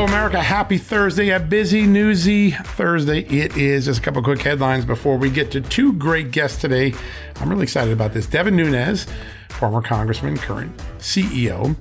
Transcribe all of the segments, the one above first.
Hello, America. Happy Thursday. A busy, newsy Thursday. It is. Just a couple quick headlines before we get to two great guests today. I'm really excited about this. Devin Nunes, former congressman, current CEO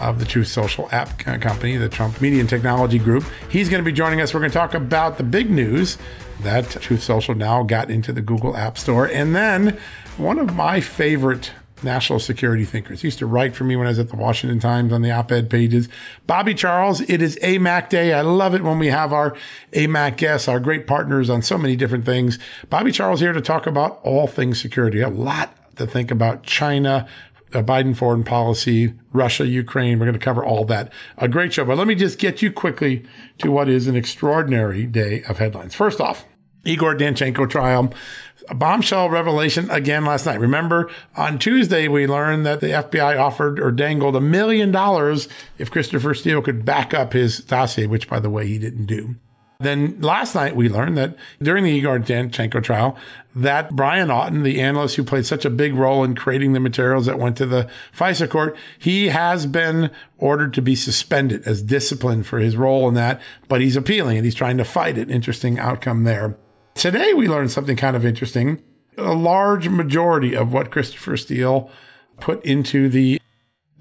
of the Truth Social app company, the Trump Media and Technology Group. He's going to be joining us. We're going to talk about the big news that Truth Social now got into the Google App Store. And then one of my favorite national security thinkers. He used to write for me when I was at the Washington Times on the op-ed pages. Bobby Charles, it is AMAC Day. I love it when we have our AMAC guests, our great partners on so many different things. Bobby Charles here to talk about all things security. A lot to think about China, Biden foreign policy, Russia, Ukraine. We're going to cover all that. A great show. But let me just get you quickly to what is an extraordinary day of headlines. First off, Igor Danchenko trial a bombshell revelation again last night. Remember, on Tuesday, we learned that the FBI offered or dangled a million dollars if Christopher Steele could back up his dossier, which, by the way, he didn't do. Then last night we learned that during the Igor Danchenko trial, that Brian Auten, the analyst who played such a big role in creating the materials that went to the FISA court, he has been ordered to be suspended as discipline for his role in that, but he's appealing and he's trying to fight it. Interesting outcome there. Today we learned something kind of interesting. A large majority of what Christopher Steele put into the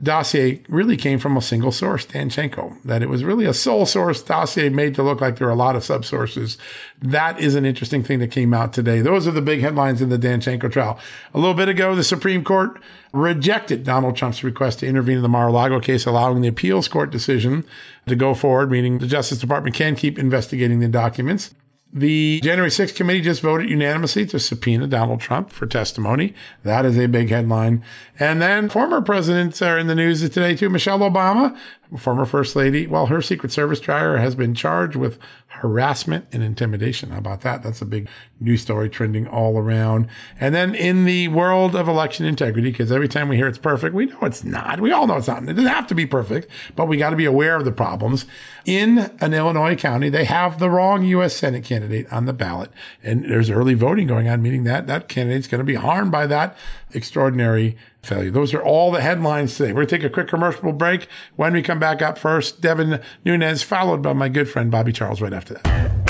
dossier really came from a single source, Danchenko, that it was really a sole source dossier made to look like there are a lot of subsources. That is an interesting thing that came out today. Those are the big headlines in the Danchenko trial. A little bit ago, the Supreme Court rejected Donald Trump's request to intervene in the Mar-a-Lago case, allowing the appeals court decision to go forward, meaning the Justice Department can keep investigating the documents. The January 6th committee just voted unanimously to subpoena Donald Trump for testimony. That is a big headline. And then former presidents are in the news today too. Michelle Obama, former first lady, well, her Secret Service driver has been charged with harassment and intimidation. How about that? That's a big news story trending all around. And then in the world of election integrity, because every time we hear it's perfect, we know it's not. We all know it's not. It doesn't have to be perfect, but we got to be aware of the problems. In an Illinois county, they have the wrong U.S. Senate candidate on the ballot. And there's early voting going on, meaning that that candidate's going to be harmed by that extraordinary failure. Those are all the headlines today. We're going to take a quick commercial break. When we come back up first, Devin Nunes, followed by my good friend Bobby Charles right after that.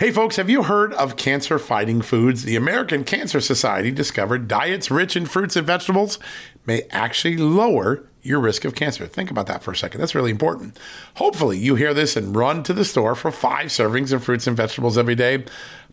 Hey folks, have you heard of cancer fighting foods? The American Cancer Society discovered diets rich in fruits and vegetables may actually lower your risk of cancer. Think about that for a second. That's really important. Hopefully, you hear this and run to the store for five servings of fruits and vegetables every day.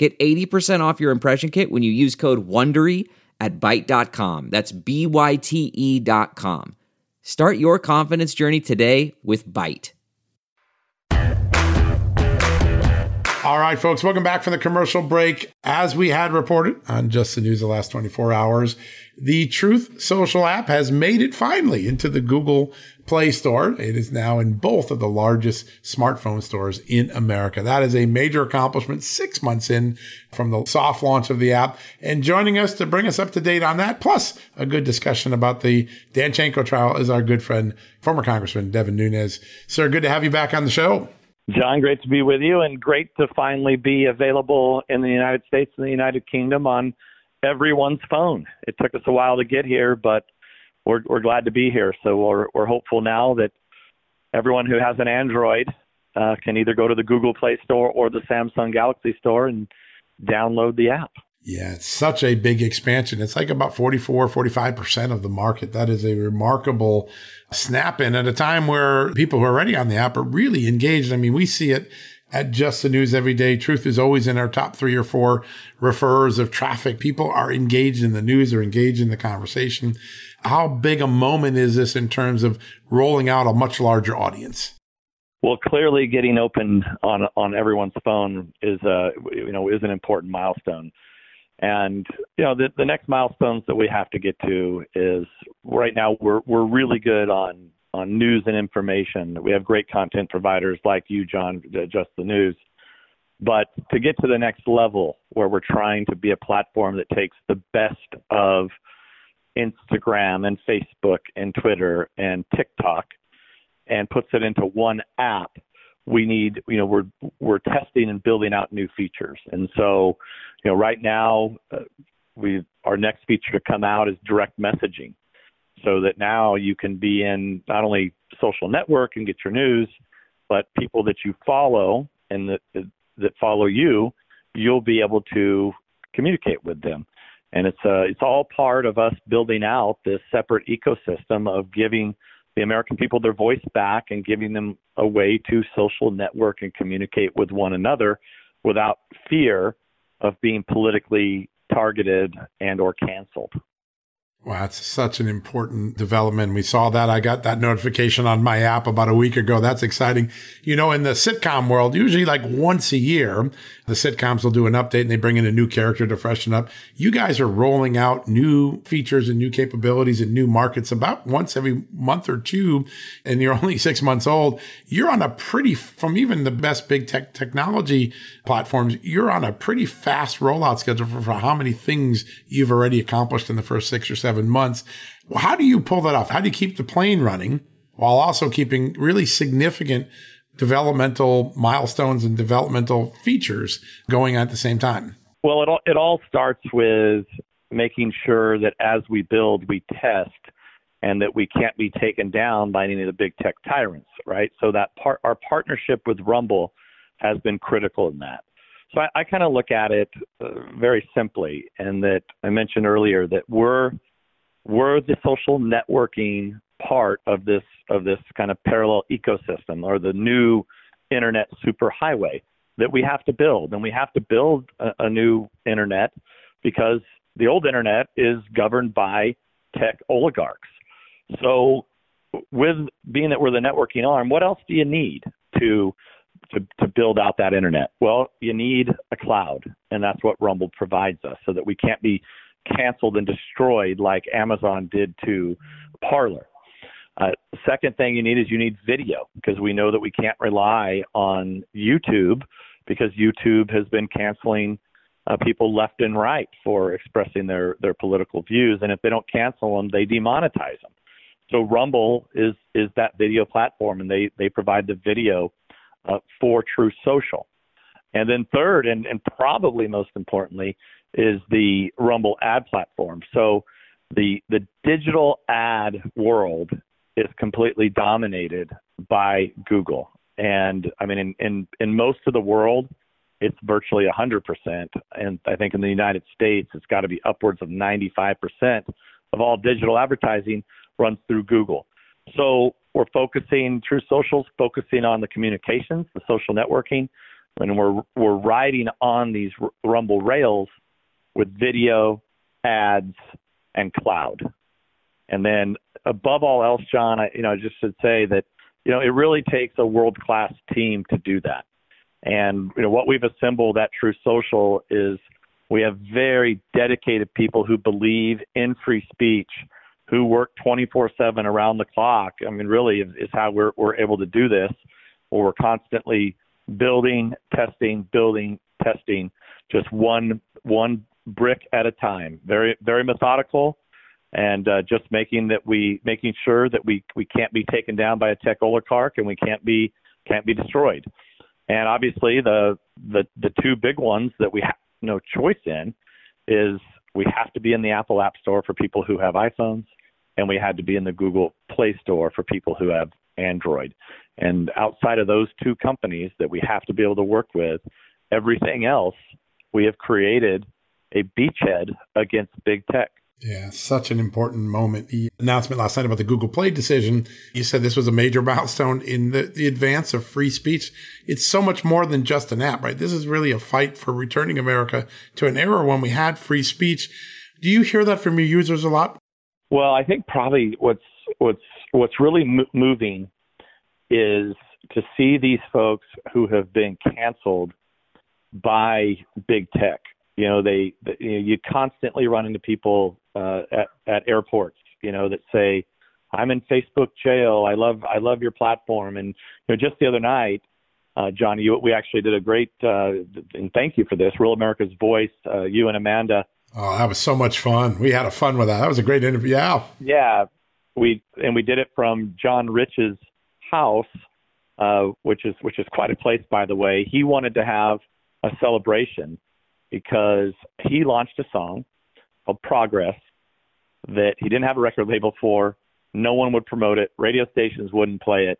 Get 80% off your impression kit when you use code WONDERY at Byte.com. That's B-Y-T-E dot com. Start your confidence journey today with Byte. All right, folks, welcome back from the commercial break. As we had reported on Just the News the last 24 hours, the Truth Social app has made it finally into the Google Play Store. It is now in both of the largest smartphone stores in America. That is a major accomplishment six months in from the soft launch of the app. And joining us to bring us up to date on that, plus a good discussion about the Danchenko trial, is our good friend, former Congressman Devin Nunes. Sir, good to have you back on the show. John, great to be with you and great to finally be available in the United States and the United Kingdom on everyone's phone. It took us a while to get here, but we're, we're glad to be here. So we're, we're hopeful now that everyone who has an Android uh, can either go to the Google Play Store or the Samsung Galaxy Store and download the app. Yeah, it's such a big expansion. It's like about 44, 45% of the market. That is a remarkable snap in at a time where people who are already on the app are really engaged. I mean, we see it at Just the News every day. Truth is always in our top three or four referrers of traffic. People are engaged in the news, are engaged in the conversation. How big a moment is this in terms of rolling out a much larger audience? Well, clearly, getting open on on everyone's phone is a uh, you know is an important milestone. And you know, the, the next milestones that we have to get to is right now we're we're really good on on news and information. We have great content providers like you, John, just the news. But to get to the next level where we're trying to be a platform that takes the best of Instagram and Facebook and Twitter and TikTok and puts it into one app we need you know we're we're testing and building out new features. And so you know right now uh, we our next feature to come out is direct messaging. So that now you can be in not only social network and get your news but people that you follow and that that follow you you'll be able to communicate with them and it's uh, it's all part of us building out this separate ecosystem of giving the American people their voice back and giving them a way to social network and communicate with one another without fear of being politically targeted and or canceled. Wow, that's such an important development. We saw that. I got that notification on my app about a week ago. That's exciting. You know, in the sitcom world, usually like once a year, the sitcoms will do an update and they bring in a new character to freshen up. You guys are rolling out new features and new capabilities and new markets about once every month or two, and you're only six months old. You're on a pretty, from even the best big tech technology platforms, you're on a pretty fast rollout schedule for, for how many things you've already accomplished in the first six or seven seven months. How do you pull that off? How do you keep the plane running while also keeping really significant developmental milestones and developmental features going at the same time? Well, it all, it all starts with making sure that as we build, we test and that we can't be taken down by any of the big tech tyrants, right? So that part, our partnership with Rumble has been critical in that. So I, I kind of look at it uh, very simply, and that I mentioned earlier that we're we're the social networking part of this of this kind of parallel ecosystem or the new internet superhighway that we have to build, and we have to build a, a new internet because the old internet is governed by tech oligarchs. So, with being that we're the networking arm, what else do you need to to, to build out that internet? Well, you need a cloud, and that's what Rumble provides us, so that we can't be canceled and destroyed like Amazon did to Parler. Uh, second thing you need is you need video because we know that we can't rely on YouTube because YouTube has been canceling uh, people left and right for expressing their their political views, and if they don't cancel them, they demonetize them. So Rumble is is that video platform, and they they provide the video uh, for Truth Social. And then third, and, and probably most importantly, is the Rumble ad platform. So the the digital ad world is completely dominated by Google. And I mean, in, in, in most of the world, it's virtually 100%. And I think in the United States, it's got to be upwards of 95% of all digital advertising runs through Google. So we're focusing, Truth Social's focusing on the communications, the social networking, and we're we're riding on these Rumble rails with video, ads, and cloud. And then above all else, John, I you know I just should say that you know it really takes a world class team to do that. And you know what we've assembled at Truth Social is we have very dedicated people who believe in free speech who work 24/7 around the clock. I mean, really, is, is how we're we're able to do this. Where we're constantly building, testing, building, testing, just one one brick at a time. Very very methodical, and uh, just making that we making sure that we we can't be taken down by a tech oligarch and we can't be can't be destroyed. And obviously, the the the two big ones that we have no choice in is we have to be in the Apple App Store for people who have iPhones, and we had to be in the Google Play Store for people who have Android. And outside of those two companies that we have to be able to work with, everything else we have created a beachhead against big tech. Yeah, such an important moment. The announcement last night about the Google Play decision, you said this was a major milestone in the, the advance of free speech. It's so much more than just an app, right? This is really a fight for returning America to an era when we had free speech. Do you hear that from your users a lot? Well, I think probably what's what's what's really m- moving is to see these folks who have been canceled by big tech. You know, they, they you, know, you constantly run into people uh, at at airports, you know, that say, "I'm in Facebook jail. I love I love your platform." And you know, just the other night, uh, Johnny, you, we actually did a great uh, and thank you for this. Real America's Voice. Uh, you and Amanda Oh, that was so much fun. We had a fun with that. That was a great interview. Yeah. Yeah. We and we did it from John Rich's house, uh, which is which is quite a place by the way. He wanted to have a celebration because he launched a song called Progress that he didn't have a record label for. No one would promote it. Radio stations wouldn't play it.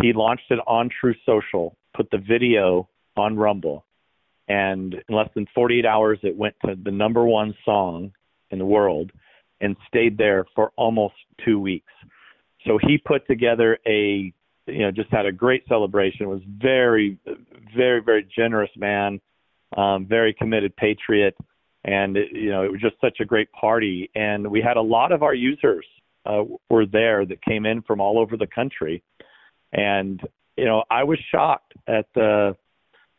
He launched it on Truth Social, put the video on Rumble, and in less than 48 hours, it went to the number one song in the world and stayed there for almost two weeks. So he put together a, you know, just had a great celebration. Was very, very, very generous man, um, very committed patriot, and it, you know, it was just such a great party. And we had a lot of our users uh, were there that came in from all over the country, and you know, I was shocked at the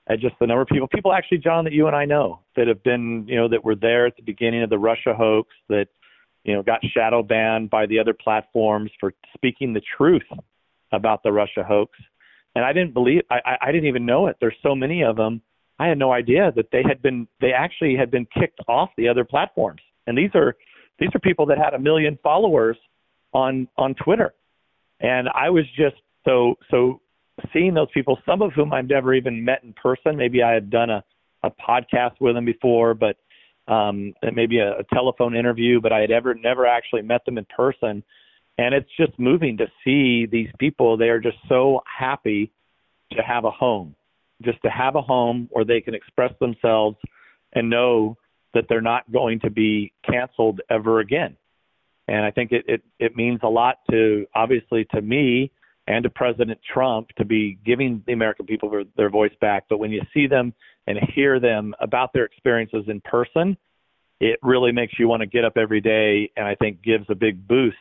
at just the number of people, people actually, John, that you and I know that have been, you know, that were there at the beginning of the Russia hoax, that, you know, got shadow banned by the other platforms for speaking the truth about the Russia hoax. And I didn't believe, I, I didn't even know it. There's so many of them. I had no idea that they had been, they actually had been kicked off the other platforms. And these are, these are people that had a million followers on, on Twitter. And I was just so, so seeing those people, some of whom I've never even met in person. Maybe I had done a, a podcast with them before, but um, maybe a, a telephone interview, but I had ever never actually met them in person. And it's just moving to see these people. They are just so happy to have a home, just to have a home where they can express themselves and know that they're not going to be canceled ever again. And I think it, it, it means a lot to, obviously, to me and to President Trump to be giving the American people their voice back. But when you see them and hear them about their experiences in person, it really makes you want to get up every day and I think gives a big boost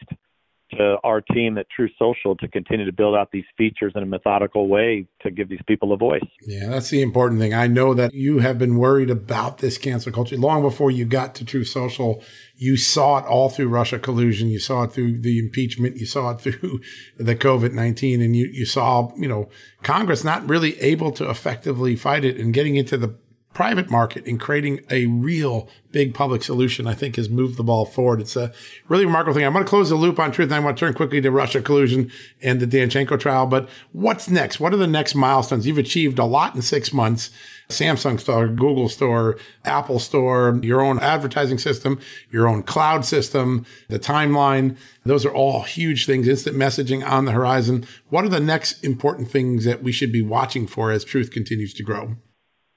to our team at Truth Social to continue to build out these features in a methodical way to give these people a voice. Yeah, that's the important thing. I know that you have been worried about this cancel culture long before you got to Truth Social. You saw it all through Russia collusion. You saw it through the impeachment. You saw it through the COVID 19 and you, you saw, you know, Congress not really able to effectively fight it and getting into the private market in creating a real big public solution, I think has moved the ball forward. It's a really remarkable thing. I'm going to close the loop on truth and I want to turn quickly to Russia collusion and the Danchenko trial. But what's next? What are the next milestones? You've achieved a lot in six months. Samsung store, Google store, Apple store, your own advertising system, your own cloud system, the timeline. Those are all huge things. Instant messaging on the horizon. What are the next important things that we should be watching for as truth continues to grow?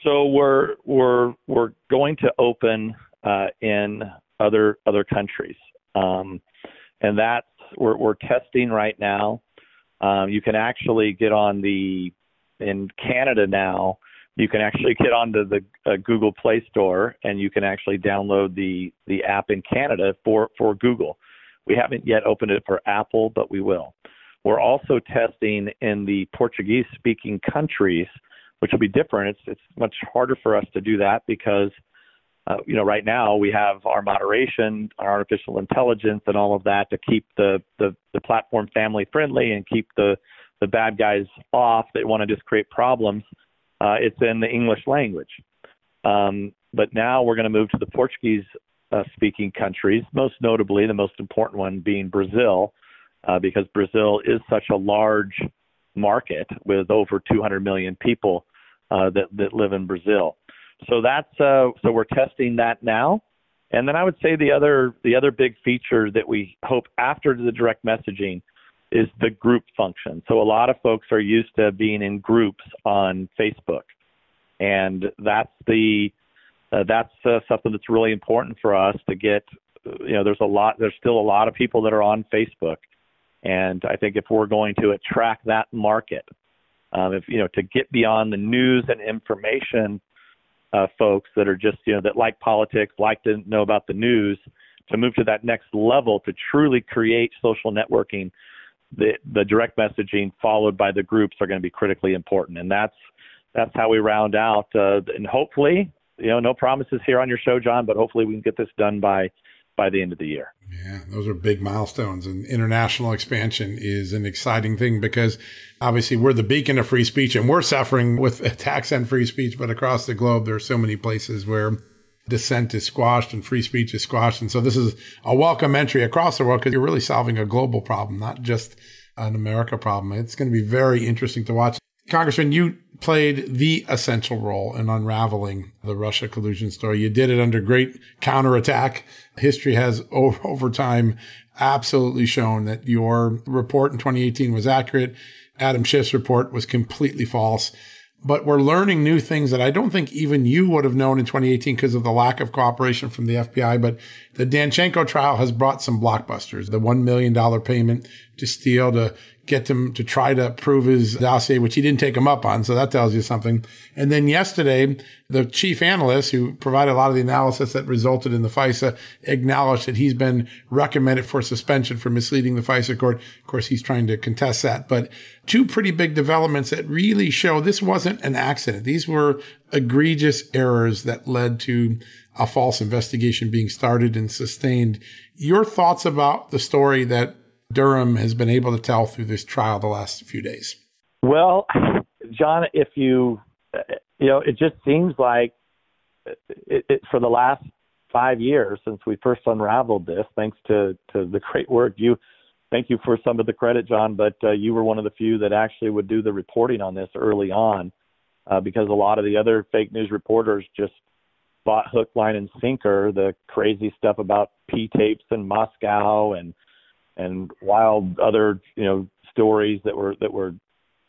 So we're we're we're going to open uh, in other other countries, um, and that's we're we're testing right now. Um, you can actually get on the in Canada now. You can actually get onto the uh, Google Play Store and you can actually download the the app in Canada for for Google. We haven't yet opened it for Apple, but we will. We're also testing in the Portuguese speaking countries which will be different. It's it's much harder for us to do that because uh, you know right now we have our moderation, our artificial intelligence, and all of that to keep the the, the platform family friendly and keep the the bad guys off that want to just create problems. Uh, it's in the English language. Um, but now we're going to move to the Portuguese uh, speaking countries, most notably the most important one being Brazil, uh, because Brazil is such a large market with over 200 million people uh, that that live in Brazil. So that's uh, so we're testing that now. And then I would say the other the other big feature that we hope after the direct messaging is the group function. So a lot of folks are used to being in groups on Facebook, and that's the uh, that's uh, something that's really important for us to get. You know, there's a lot. There's still a lot of people that are on Facebook, and I think if we're going to attract that market, um, if you know to get beyond the news and information uh, folks that are just you know that like politics, like to know about the news, to move to that next level to truly create social networking. The the direct messaging followed by the groups are going to be critically important, and that's that's how we round out. Uh, and hopefully, you know, no promises here on your show, John, but hopefully we can get this done by by the end of the year. Yeah, those are big milestones. And international expansion is an exciting thing because obviously we're the beacon of free speech and we're suffering with attacks on free speech. But across the globe, there are so many places where dissent is squashed and free speech is squashed. And so this is a welcome entry across the world because you're really solving a global problem, not just an America problem. It's going to be very interesting to watch. Congressman, you played the essential role in unraveling the Russia collusion story. You did it under great counterattack. History has over, time absolutely shown that your report in 2018 was accurate. Adam Schiff's report was completely false. But we're learning new things that I don't think even you would have known in 2018 because of the lack of cooperation from the FBI. But the Danchenko trial has brought some blockbusters. The $1 million payment to Steele to get him to try to prove his dossier, which he didn't take him up on. So that tells you something. And then yesterday, the chief analyst who provided a lot of the analysis that resulted in the FISA acknowledged that he's been recommended for suspension for misleading the FISA court. Of course, he's trying to contest that, but two pretty big developments that really show this wasn't an accident. These were egregious errors that led to a false investigation being started and sustained. Your thoughts about the story that Durham has been able to tell through this trial the last few days? Well, John, if you, you know, it just seems like it, it, for the last five years since we first unraveled this, thanks to, to the great work you, thank you for some of the credit, John, but uh, you were one of the few that actually would do the reporting on this early on uh, because a lot of the other fake news reporters just bought hook, line, and sinker the crazy stuff about P tapes in Moscow and and wild other you know stories that were that were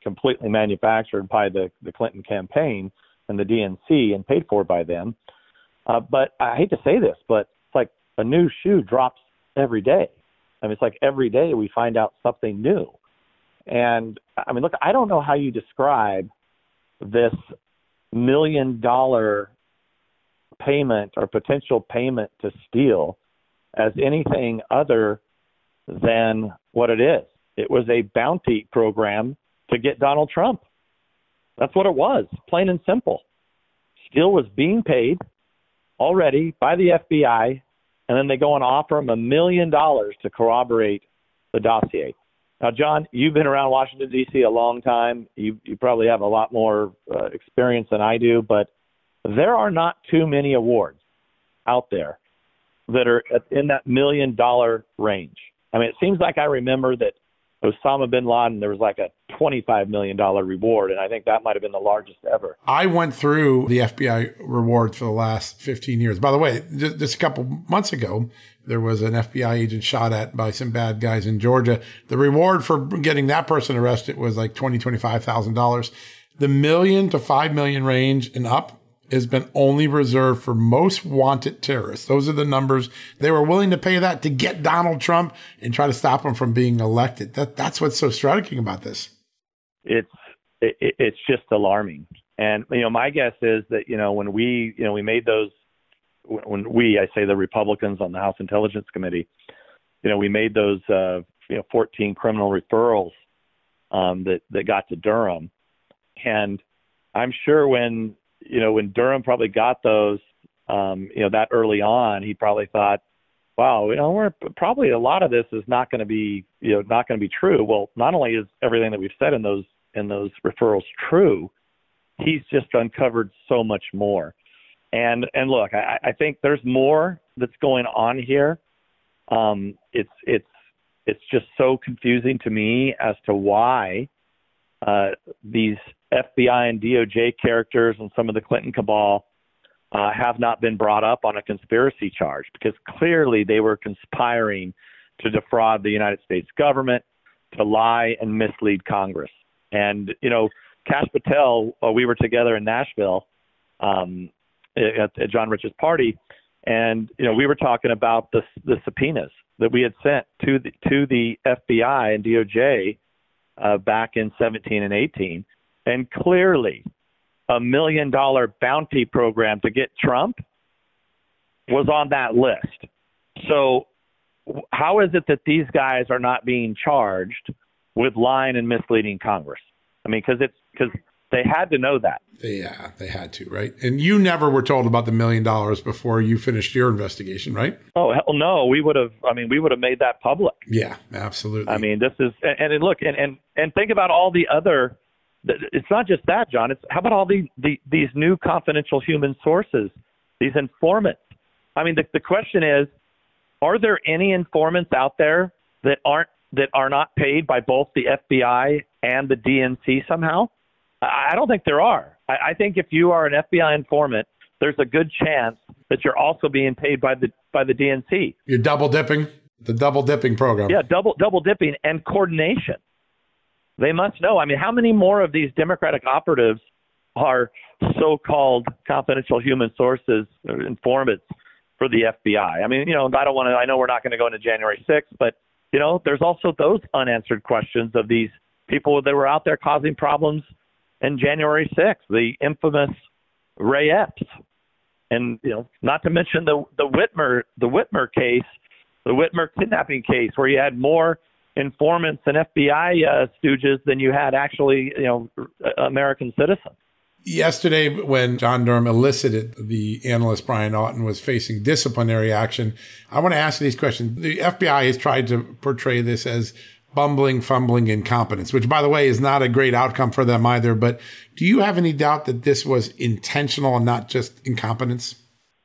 completely manufactured by the the Clinton campaign and the DNC and paid for by them. Uh, but I hate to say this, but it's like a new shoe drops every day. I mean, it's like every day we find out something new. And I mean, look, I don't know how you describe this million dollar payment or potential payment to Steele as anything other than what it is. It was a bounty program to get Donald Trump. That's what it was, plain and simple. Steele was being paid already by the FBI, and then they go and offer him a million dollars to corroborate the dossier. Now, John, you've been around Washington D.C. a long time. You you probably have a lot more uh, experience than I do, but there are not too many awards out there that are in that million dollar range. I mean, it seems like I remember that Osama bin Laden, there was like a $25 million reward, and I think that might have been the largest ever. I went through the FBI rewards for the last 15 years. By the way, just a couple months ago, there was an FBI agent shot at by some bad guys in Georgia. The reward for getting that person arrested was like $20,000, $25,000. The million to five million range and up has been only reserved for most wanted terrorists. Those are the numbers. They were willing to pay that to get Donald Trump and try to stop him from being elected. That that's what's so striking about this. It's it, it's just alarming. And you know, my guess is that you know when we you know we made those when we I say the Republicans on the House Intelligence Committee, you know, we made those uh, you know 14 criminal referrals um, that that got to Durham, and I'm sure when you know, when Durham probably got those, um, you know, that early on, he probably thought, wow, you know, we're probably a lot of this is not going to be, you know, not going to be true. Well, not only is everything that we've said in those in those referrals true, he's just uncovered so much more. And and look, I, I think there's more that's going on here. Um, it's it's it's just so confusing to me as to why uh, these FBI and DOJ characters and some of the Clinton cabal uh, have not been brought up on a conspiracy charge because clearly they were conspiring to defraud the United States government, to lie and mislead Congress. And, you know, Kash Patel, uh, we were together in Nashville um, at, at John Rich's party, and, you know, we were talking about the, the subpoenas that we had sent to the, to the FBI and DOJ uh, back in 17 and 18 and clearly, a million dollar bounty program to get Trump was on that list. So, how is it that these guys are not being charged with lying and misleading Congress? I mean, because it's because they had to know that. Yeah, they had to, right? And you never were told about the million dollars before you finished your investigation, right? Oh hell no, we would have. I mean, we would have made that public. Yeah, absolutely. I mean, this is and, and look and and and think about all the other it's not just that, John. It's how about all the, the these new confidential human sources, these informants? I mean, the, the question is, are there any informants out there that aren't that are not paid by both the FBI and the DNC somehow? I don't think there are. I, I think if you are an FBI informant, there's a good chance that you're also being paid by the by the DNC. You're double dipping the double dipping program. Yeah, double double dipping and coordination. They must know. I mean, how many more of these Democratic operatives are so-called confidential human sources, or informants for the FBI? I mean, you know, I don't want to. I know we're not going to go into January 6th, but you know, there's also those unanswered questions of these people that were out there causing problems in January 6th, the infamous Ray Epps, and you know, not to mention the the Whitmer the Whitmer case, the Whitmer kidnapping case, where you had more informants and FBI uh, stooges than you had actually, you know, American citizens. Yesterday, when John Durham elicited the analyst Brian Auten was facing disciplinary action, I want to ask these questions. The FBI has tried to portray this as bumbling, fumbling incompetence, which, by the way, is not a great outcome for them either. But do you have any doubt that this was intentional and not just incompetence?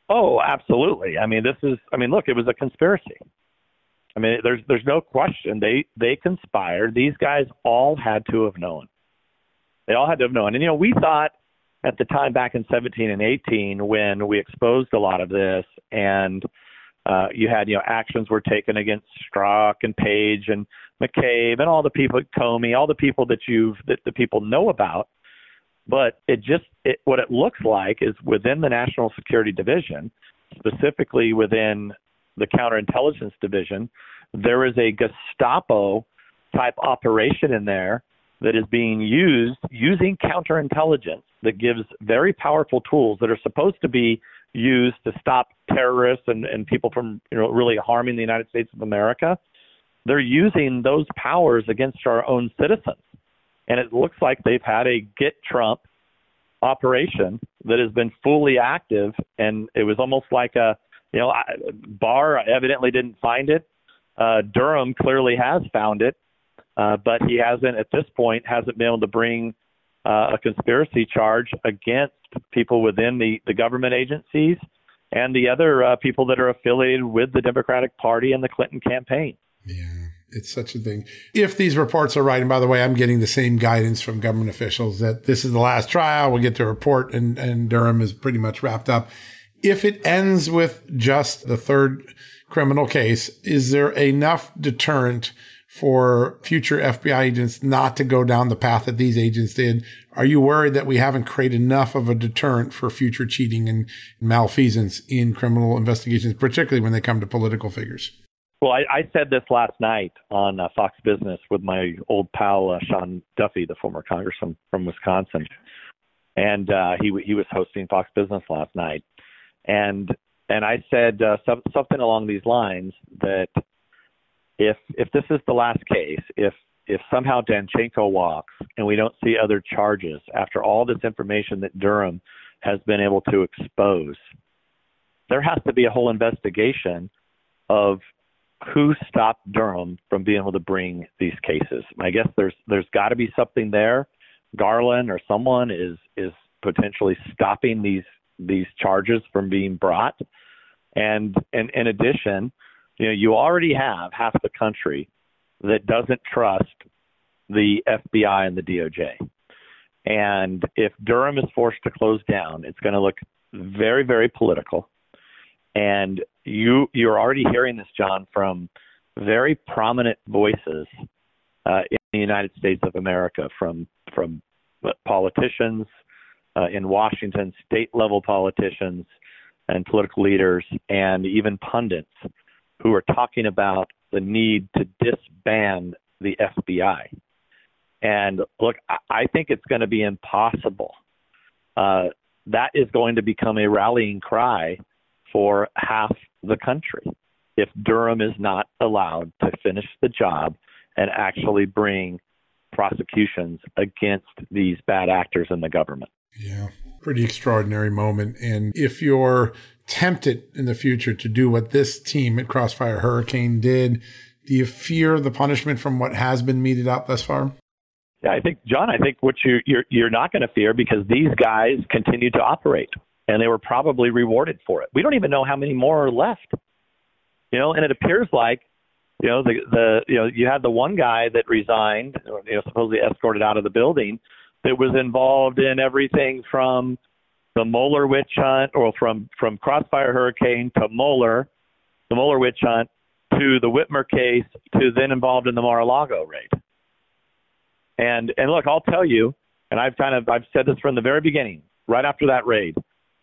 Oh, absolutely. I mean, this is, I mean, look, it was a conspiracy. I mean, there's there's no question they they conspired. These guys all had to have known. They all had to have known. And you know, we thought at the time back in 17 and 18 when we exposed a lot of this and Uh, you had, you know, actions were taken against Strzok and Page and McCabe and all the people, Comey, all the people that you've that the people know about. But it just it, what it looks like is within the National Security Division, specifically within the Counterintelligence Division, there is a Gestapo type operation in there that is being used using counterintelligence that gives very powerful tools that are supposed to be used to stop terrorists and, and people from you know really harming the United States of America. They're using those powers against our own citizens. And it looks like they've had a get Trump operation that has been fully active and it was almost like a you know Barr evidently didn't find it. Uh, Durham clearly has found it, uh, but he hasn't at this point hasn't been able to bring uh, a conspiracy charge against people within the, the government agencies and the other uh, people that are affiliated with the Democratic Party and the Clinton campaign. Yeah, it's such a thing. If these reports are right, and by the way, I'm getting the same guidance from government officials that this is the last trial, we'll get the report, and, and Durham is pretty much wrapped up. If it ends with just the third criminal case, is there enough deterrent for future FBI agents not to go down the path that these agents did? Are you worried that we haven't created enough of a deterrent for future cheating and malfeasance in criminal investigations, particularly when they come to political figures? Well, I, I said this last night on uh, Fox Business with my old pal uh, Sean Duffy, the former congressman from Wisconsin, and uh, he he was hosting Fox Business last night, and and I said uh, some, something along these lines that if if this is the last case, if if somehow Danchenko walks and we don't see other charges after all this information that Durham has been able to expose, there has to be a whole investigation of who stopped Durham from being able to bring these cases. I guess there's there's got to be something there. Garland or someone is is potentially stopping these these charges from being brought. And, and in addition, you know, you already have half the country that doesn't trust the FBI and the DOJ. And if Durham is forced to close down, it's going to look very, very political. And you you're already hearing this, John, from very prominent voices uh, in the United States of America, from from politicians uh, in Washington, state level politicians, and political leaders, and even pundits who are talking about the need to disband the FBI. And look, I think it's going to be impossible. Uh, that is going to become a rallying cry for half the country if Durham is not allowed to finish the job and actually bring prosecutions against these bad actors in the government. Yeah, pretty extraordinary moment. And if you're tempted in the future to do what this team at Crossfire Hurricane did, do you fear the punishment from what has been meted out thus far? Yeah, I think, John, I think what you, you're you're not going to fear because these guys continue to operate, and they were probably rewarded for it. We don't even know how many more are left, you know. And it appears like, you know, the the you know you had the one guy that resigned, you know, supposedly escorted out of the building, that was involved in everything from the Mueller witch hunt, or from from Crossfire Hurricane to Mueller, the Mueller witch hunt, to the Whitmer case, to then involved in the Mar-a-Lago raid. And and look, I'll tell you, and I've kind of I've said this from the very beginning, right after that raid,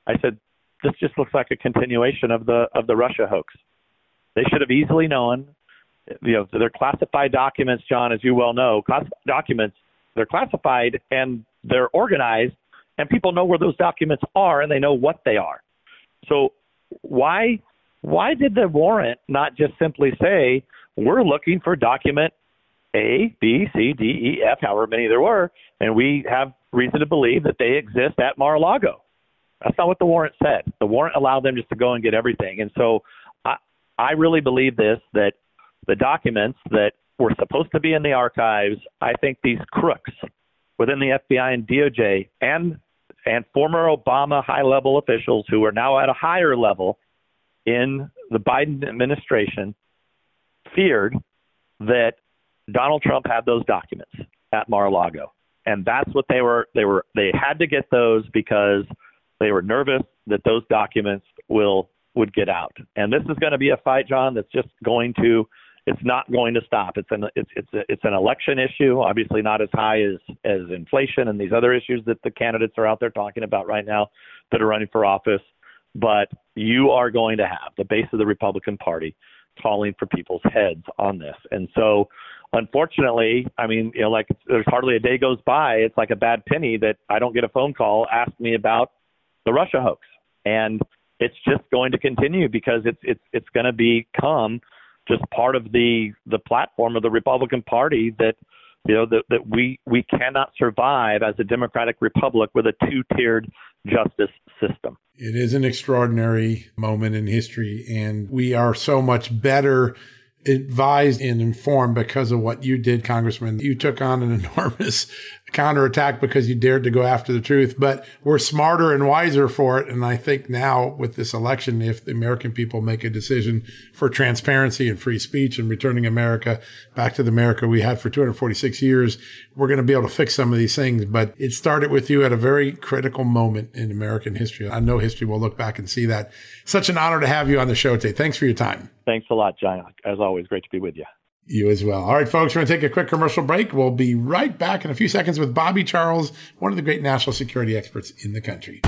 I said this just looks like a continuation of the of the Russia hoax. They should have easily known. You know, they're classified documents, John, as you well know. Class- documents, they're classified and they're organized, and people know where those documents are and they know what they are. So why why did the warrant not just simply say we're looking for document A, B, C, D, E, F, however many there were, and we have reason to believe that they exist at Mar-a-Lago? That's not what the warrant said. The warrant allowed them just to go and get everything. And so I, I really believe this that the documents that were supposed to be in the archives, I think these crooks within the FBI and DOJ and and former Obama high level officials who are now at a higher level in the Biden administration feared that Donald Trump had those documents at Mar-a-Lago. And that's what they were they were they had to get those because they were nervous that those documents will would get out. And this is going to be a fight, John, that's just going to it's not going to stop. It's an it's it's a, it's an election issue, obviously not as high as as inflation and these other issues that the candidates are out there talking about right now that are running for office. But you are going to have the base of the Republican Party calling for people's heads on this, and so unfortunately, I mean, you know, like there's hardly a day goes by. It's like a bad penny that I don't get a phone call ask me about the Russia hoax, and it's just going to continue because it's it's it's going to become just part of the the platform of the Republican Party that you know that, that we we cannot survive as a democratic republic with a two-tiered justice system. It is an extraordinary moment in history and we are so much better advised and informed because of what you did, Congressman. You took on an enormous counterattack because you dared to go after the truth, but we're smarter and wiser for it. And I think now with this election, if the American people make a decision for transparency and free speech and returning America back to the America we had for 246 years, we're going to be able to fix some of these things. But it started with you at a very critical moment in American history. I know history will look back and see that. Such an honor to have you on the show today. Thanks for your time. Thanks a lot, John. As always, great to be with you. You as well. All right, folks, we're going to take a quick commercial break. We'll be right back in a few seconds with Bobby Charles, one of the great national security experts in the country.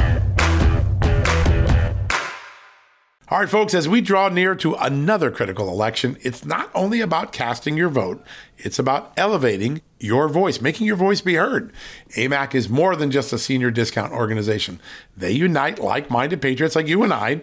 All right, folks, as we draw near to another critical election, it's not only about casting your vote, it's about elevating your voice, making your voice be heard. AMAC is more than just a senior discount organization. They unite like minded patriots like you and I,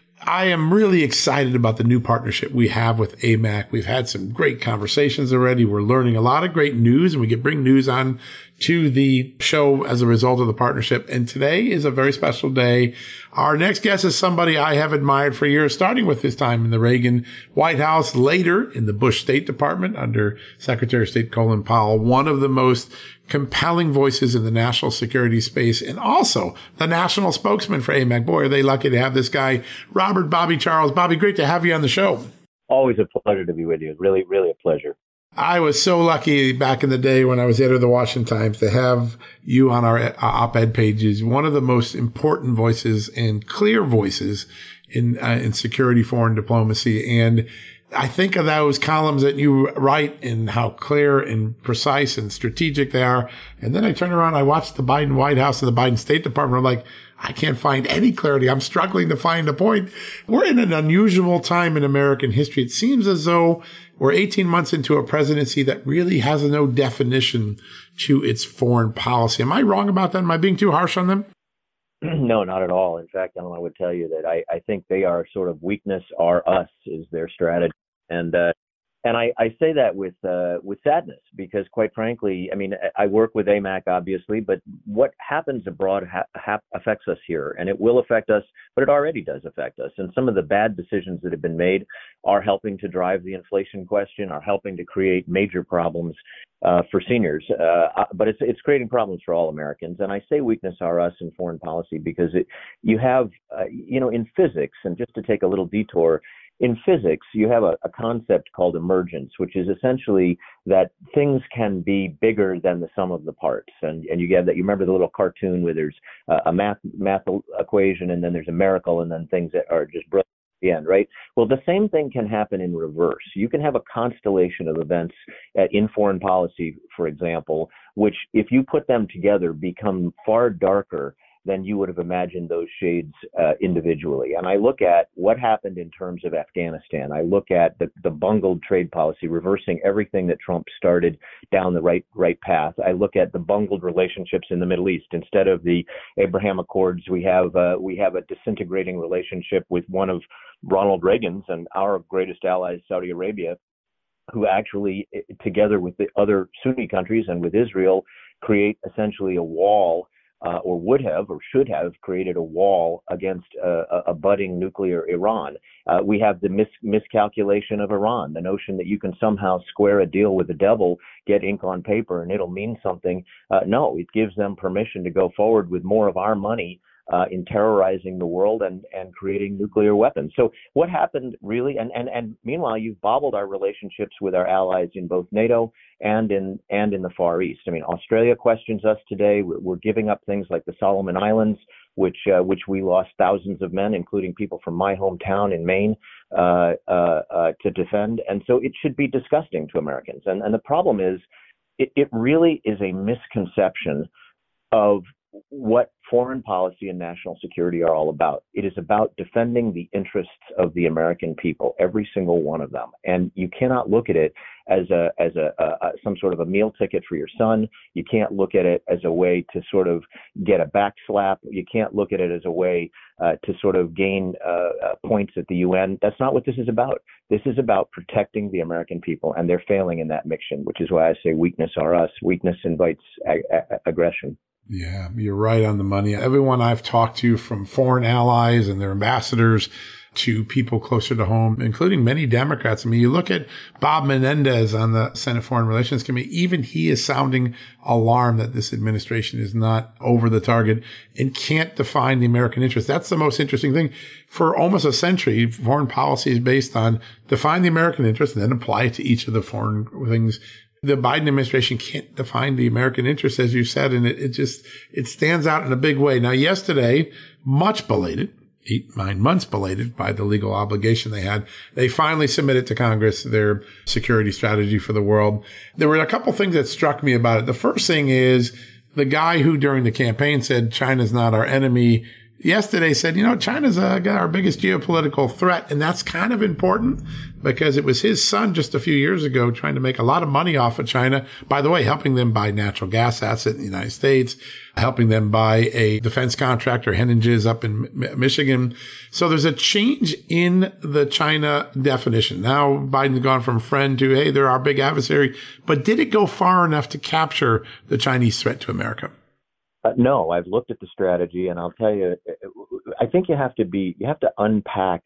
I am really excited about the new partnership we have with AMAC. We've had some great conversations already. We're learning a lot of great news and we can bring news on to the show as a result of the partnership. And today is a very special day. Our next guest is somebody I have admired for years, starting with his time in the Reagan White House, later in the Bush State Department under Secretary of State Colin Powell, one of the most compelling voices in the national security space and also the national spokesman for AMAC. Boy, are they lucky to have this guy, Robert Bobby Charles. Bobby, great to have you on the show. Always a pleasure to be with you. Really, really a pleasure. I was so lucky back in the day when I was editor of the Washington Times to have you on our uh, op-ed pages. One of the most important voices and clear voices in uh, in security, foreign diplomacy, and I think of those columns that you write and how clear and precise and strategic they are. And then I turn around, I watch the Biden White House and the Biden State Department. I'm like, I can't find any clarity. I'm struggling to find a point. We're in an unusual time in American history. It seems as though we're 18 months into a presidency that really has no definition to its foreign policy. Am I wrong about that? Am I being too harsh on them? No, not at all. In fact, I would tell you that I, I think they are sort of weakness are us is their strategy. And uh, and I, I say that with uh, with sadness because, quite frankly, I mean, I work with AMAC obviously, but what happens abroad ha- ha- affects us here, and it will affect us, but it already does affect us. And some of the bad decisions that have been made are helping to drive the inflation question, are helping to create major problems uh, for seniors. Uh, uh but it's it's creating problems for all Americans. And I say weakness are us in foreign policy because it, you have, uh, you know, in physics, and just to take a little detour in physics, you have a, a, concept called emergence, which is essentially that things can be bigger than the sum of the parts. And, and you get that. You remember the little cartoon where there's a, math math equation, and then there's a miracle, and then things that are just brilliant at the end, right? Well, the same thing can happen in reverse. You can have a constellation of events at, in foreign policy, for example, which, if you put them together, become far darker than you would have imagined those shades uh, individually. And I look at what happened in terms of Afghanistan. I look at the, the bungled trade policy, reversing everything that Trump started down the right right path. I look at the bungled relationships in the Middle East. Instead of the Abraham Accords, we have uh, we have a disintegrating relationship with one of Ronald Reagan's and our greatest allies, Saudi Arabia, who actually, together with the other Sunni countries and with Israel, create essentially a wall uh, or would have or should have created a wall against uh, a budding nuclear Iran. Uh, we have the mis- miscalculation of Iran, the notion that you can somehow square a deal with the devil, get ink on paper, and it'll mean something. Uh, no, it gives them permission to go forward with more of our money uh, in terrorizing the world and, and creating nuclear weapons. So what happened really, and, and, and meanwhile, you've bobbled our relationships with our allies in both NATO and in and in the Far East. I mean, Australia questions us today. We're, we're giving up things like the Solomon Islands, which uh, which we lost thousands of men, including people from my hometown in Maine, uh, uh, uh to defend. And so it should be disgusting to Americans. And and the problem is, it, it really is a misconception of what foreign policy and national security are all about. It is about defending the interests of the American people, every single one of them. And you cannot look at it as a as a, a, a some sort of a meal ticket for your son. You can't look at it as a way to sort of get a backslap. You can't look at it as a way uh, to sort of gain uh, uh, points at the UN. That's not what this is about. This is about protecting the American people, and they're failing in that mission, which is why I say weakness are us. Weakness invites ag- ag- aggression. Yeah, you're right on the money. Everyone I've talked to from foreign allies and their ambassadors to people closer to home, including many Democrats. I mean, you look at Bob Menendez on the Senate Foreign Relations Committee, even he is sounding alarm that this administration is not over the target and can't define the American interest. That's the most interesting thing. For almost a century, foreign policy is based on define the American interest and then apply it to each of the foreign things the Biden administration can't define the American interest, as you said, and it, it just, it stands out in a big way. Now, yesterday, much belated, eight, nine months belated by the legal obligation they had. They finally submitted to Congress their security strategy for the world. There were a couple things that struck me about it. The first thing is the guy who during the campaign said China's not our enemy yesterday said, you know, China's uh, got our biggest geopolitical threat. And that's kind of important because it was his son just a few years ago trying to make a lot of money off of China. By the way, helping them buy natural gas assets in the United States, helping them buy a defense contractor, Henniges up in Michigan. So there's a change in the China definition. Now Biden's gone from friend to, hey, they're our big adversary. But did it go far enough to capture the Chinese threat to America? Uh, no, I've looked at the strategy, and I'll tell you, I think you have to be, you have to unpack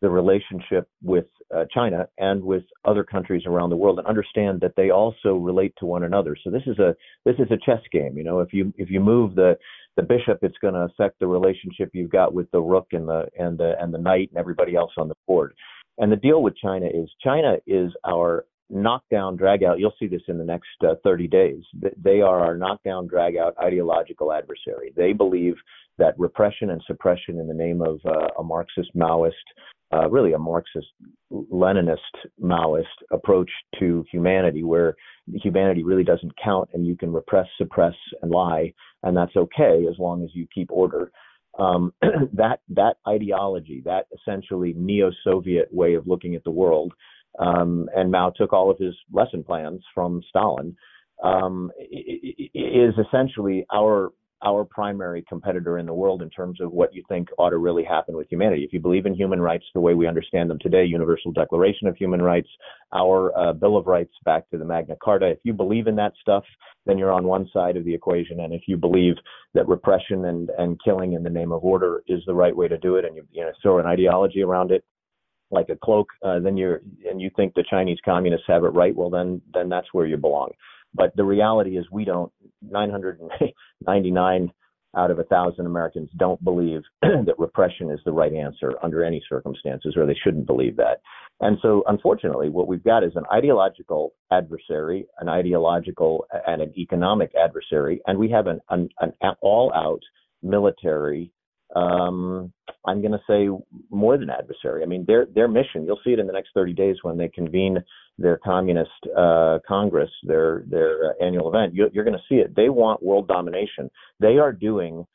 the relationship with uh, China and with other countries around the world, and understand that they also relate to one another. So this is a this is a chess game. You know, if you if you move the the bishop, it's going to affect the relationship you've got with the rook and the and the and the knight and everybody else on the board. And the deal with China is China is our knockdown, drag out. You'll see this in the next uh, 30 days. They are our knockdown, drag out ideological adversary. They believe that repression and suppression in the name of uh, a Marxist Maoist, uh, really a Marxist Leninist Maoist approach to humanity, where humanity really doesn't count and you can repress, suppress, and lie, and that's okay as long as you keep order. Um, that that ideology, that essentially neo-Soviet way of looking at the world, um, and Mao took all of his lesson plans from Stalin, um, is essentially our our primary competitor in the world in terms of what you think ought to really happen with humanity. If you believe in human rights the way we understand them today, Universal Declaration of Human Rights, our uh, Bill of Rights back to the Magna Carta, if you believe in that stuff, then you're on one side of the equation. And if you believe that repression and, and killing in the name of order is the right way to do it, and you, you know, throw an ideology around it, like a cloak, uh, then you're and you think the Chinese communists have it right. Well, then then that's where you belong. But the reality is, we don't. 999 out of a thousand Americans don't believe that repression is the right answer under any circumstances, or they shouldn't believe that. And so, unfortunately, what we've got is an ideological adversary, an ideological and an economic adversary, and we have an, an, an all-out military um, I'm going to say more than adversary. I mean, their their mission. You'll see it in the next 30 days when they convene their communist uh, congress, their their uh, annual event. You, you're going to see it. They want world domination. They are doing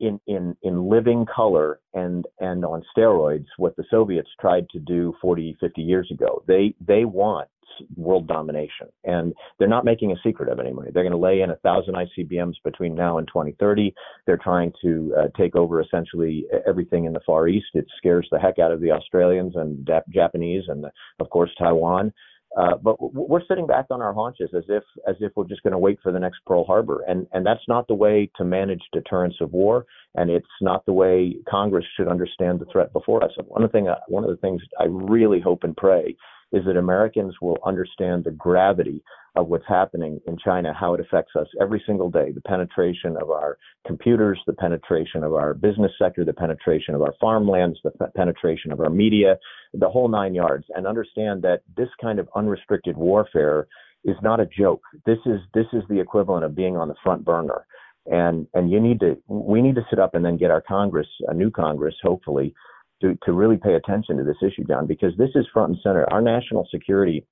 in in in living color and and on steroids what the Soviets tried to do 40 50 years ago. They they want world domination. And they're not making a secret of it anymore. They're going to lay in a thousand ICBMs between now and 2030. They're trying to uh, take over essentially everything in the Far East. It scares the heck out of the Australians and Japanese and, of course, Taiwan. Uh, but we're sitting back on our haunches as if as if we're just going to wait for the next Pearl Harbor, and and that's not the way to manage deterrence of war, and it's not the way Congress should understand the threat before us. One of the thing one of the things I really hope and pray is that Americans will understand the gravity of what's happening in China, how it affects us every single day, the penetration of our computers, the penetration of our business sector, the penetration of our farmlands, the penetration of our media, the whole nine yards, and understand that this kind of unrestricted warfare is not a joke. This is this is the equivalent of being on the front burner. And and you need to we need to sit up and then get our Congress, a new Congress, hopefully, to, to really pay attention to this issue, John, because this is front and center. Our national security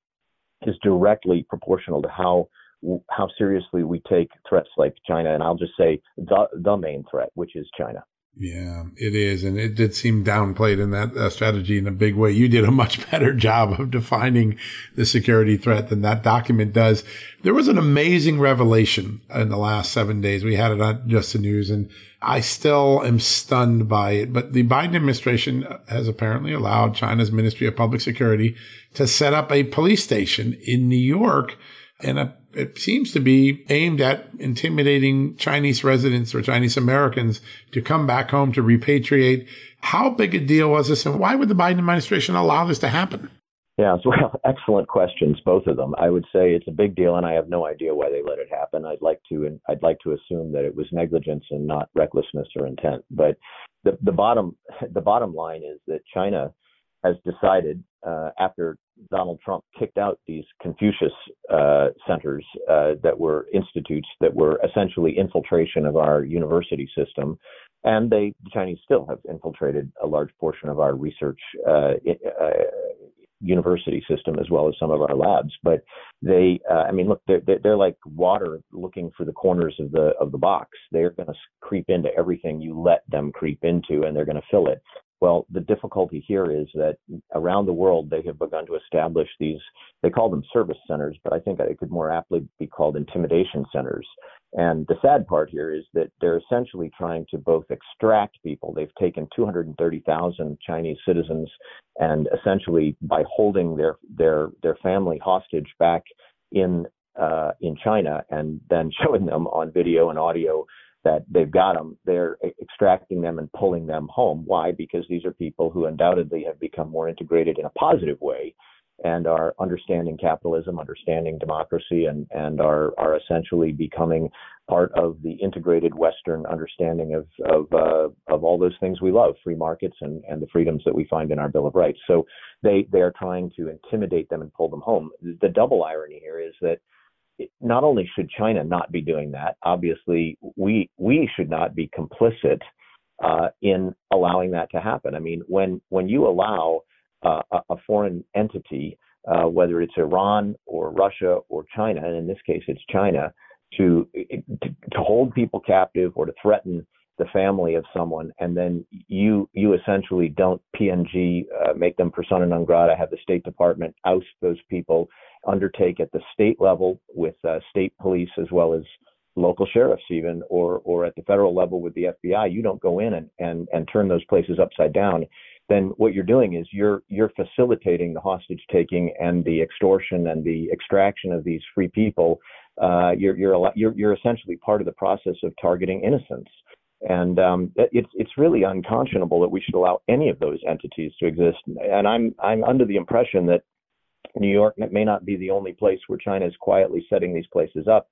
is directly proportional to how how seriously we take threats like China, and I'll just say the the main threat, which is China. Yeah, it is. And it did seem downplayed in that uh, strategy in a big way. You did a much better job of defining the security threat than that document does. There was an amazing revelation in the last seven days. We had it on Just the News and I still am stunned by it. But the Biden administration has apparently allowed China's Ministry of Public Security to set up a police station in New York and a it seems to be aimed at intimidating Chinese residents or Chinese Americans to come back home to repatriate. How big a deal was this, and why would the Biden administration allow this to happen? Yeah, well, excellent questions, both of them. I would say it's a big deal, and I have no idea why they let it happen. I'd like to, I'd like to assume that it was negligence and not recklessness or intent. But the the bottom the bottom line is that China has decided uh, after Donald Trump kicked out these Confucius uh, centers uh, that were institutes that were essentially infiltration of our university system, and they the Chinese still have infiltrated a large portion of our research uh, uh university system as well as some of our labs. But they, uh, I mean, look, they're they're like water looking for the corners of the of the box. They're going to creep into everything you let them creep into, and they're going to fill it. Well, the difficulty here is that around the world they have begun to establish these, they call them service centers, but I think it could more aptly be called intimidation centers. And the sad part here is that they're essentially trying to both extract people. They've taken 230,000 Chinese citizens and essentially by holding their, their, their family hostage back in, uh, in China and then showing them on video and audio that they've got them, they're extracting them and pulling them home. Why? Because these are people who undoubtedly have become more integrated in a positive way and are understanding capitalism, understanding democracy, and, and are, are essentially becoming part of the integrated Western understanding of, of, uh, of all those things we love, free markets and, and the freedoms that we find in our Bill of Rights. So they, they are trying to intimidate them and pull them home. The double irony here is that not only should China not be doing that, obviously we we should not be complicit uh, in allowing that to happen. I mean, when when you allow uh, a foreign entity, uh, whether it's Iran or Russia or China, and in this case it's China, to, to, to hold people captive or to threaten the family of someone, and then you you essentially don't PNG uh, make them persona non grata, have the State Department oust those people, undertake at the state level with uh, state police as well as local sheriffs even or or at the federal level with the FBI you don't go in and and and turn those places upside down. Then what you're doing is you're you're facilitating the hostage taking and the extortion and the extraction of these free people. Uh, you're you're you're you're essentially part of the process of targeting innocents. And um, it's it's really unconscionable that we should allow any of those entities to exist. And I'm I'm under the impression that New York may not be the only place where China is quietly setting these places up.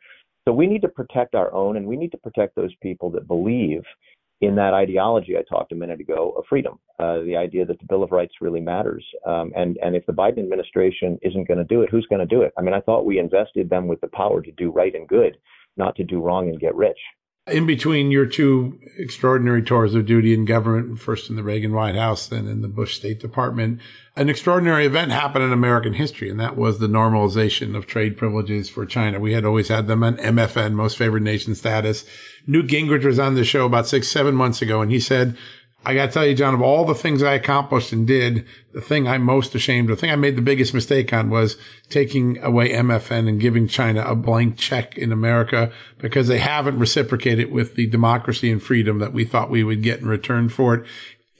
So we need to protect our own, and we need to protect those people that believe in that ideology I talked a minute ago of freedom, uh, the idea that the Bill of Rights really matters. Um, and and if the Biden administration isn't going to do it, who's going to do it? I mean, I thought we invested them with the power to do right and good, not to do wrong and get rich in between your two extraordinary tours of duty in government, first in the Reagan White House, then in the Bush State Department, an extraordinary event happened in American history, and that was the normalization of trade privileges for China. We had always had them on MFN, most favored nation status. Newt Gingrich was on the show about six, seven months ago, and he said, I got to tell you, John, of all the things I accomplished and did, the thing I'm most ashamed of, the thing I made the biggest mistake on was taking away MFN and giving China a blank check in America because they haven't reciprocated with the democracy and freedom that we thought we would get in return for it.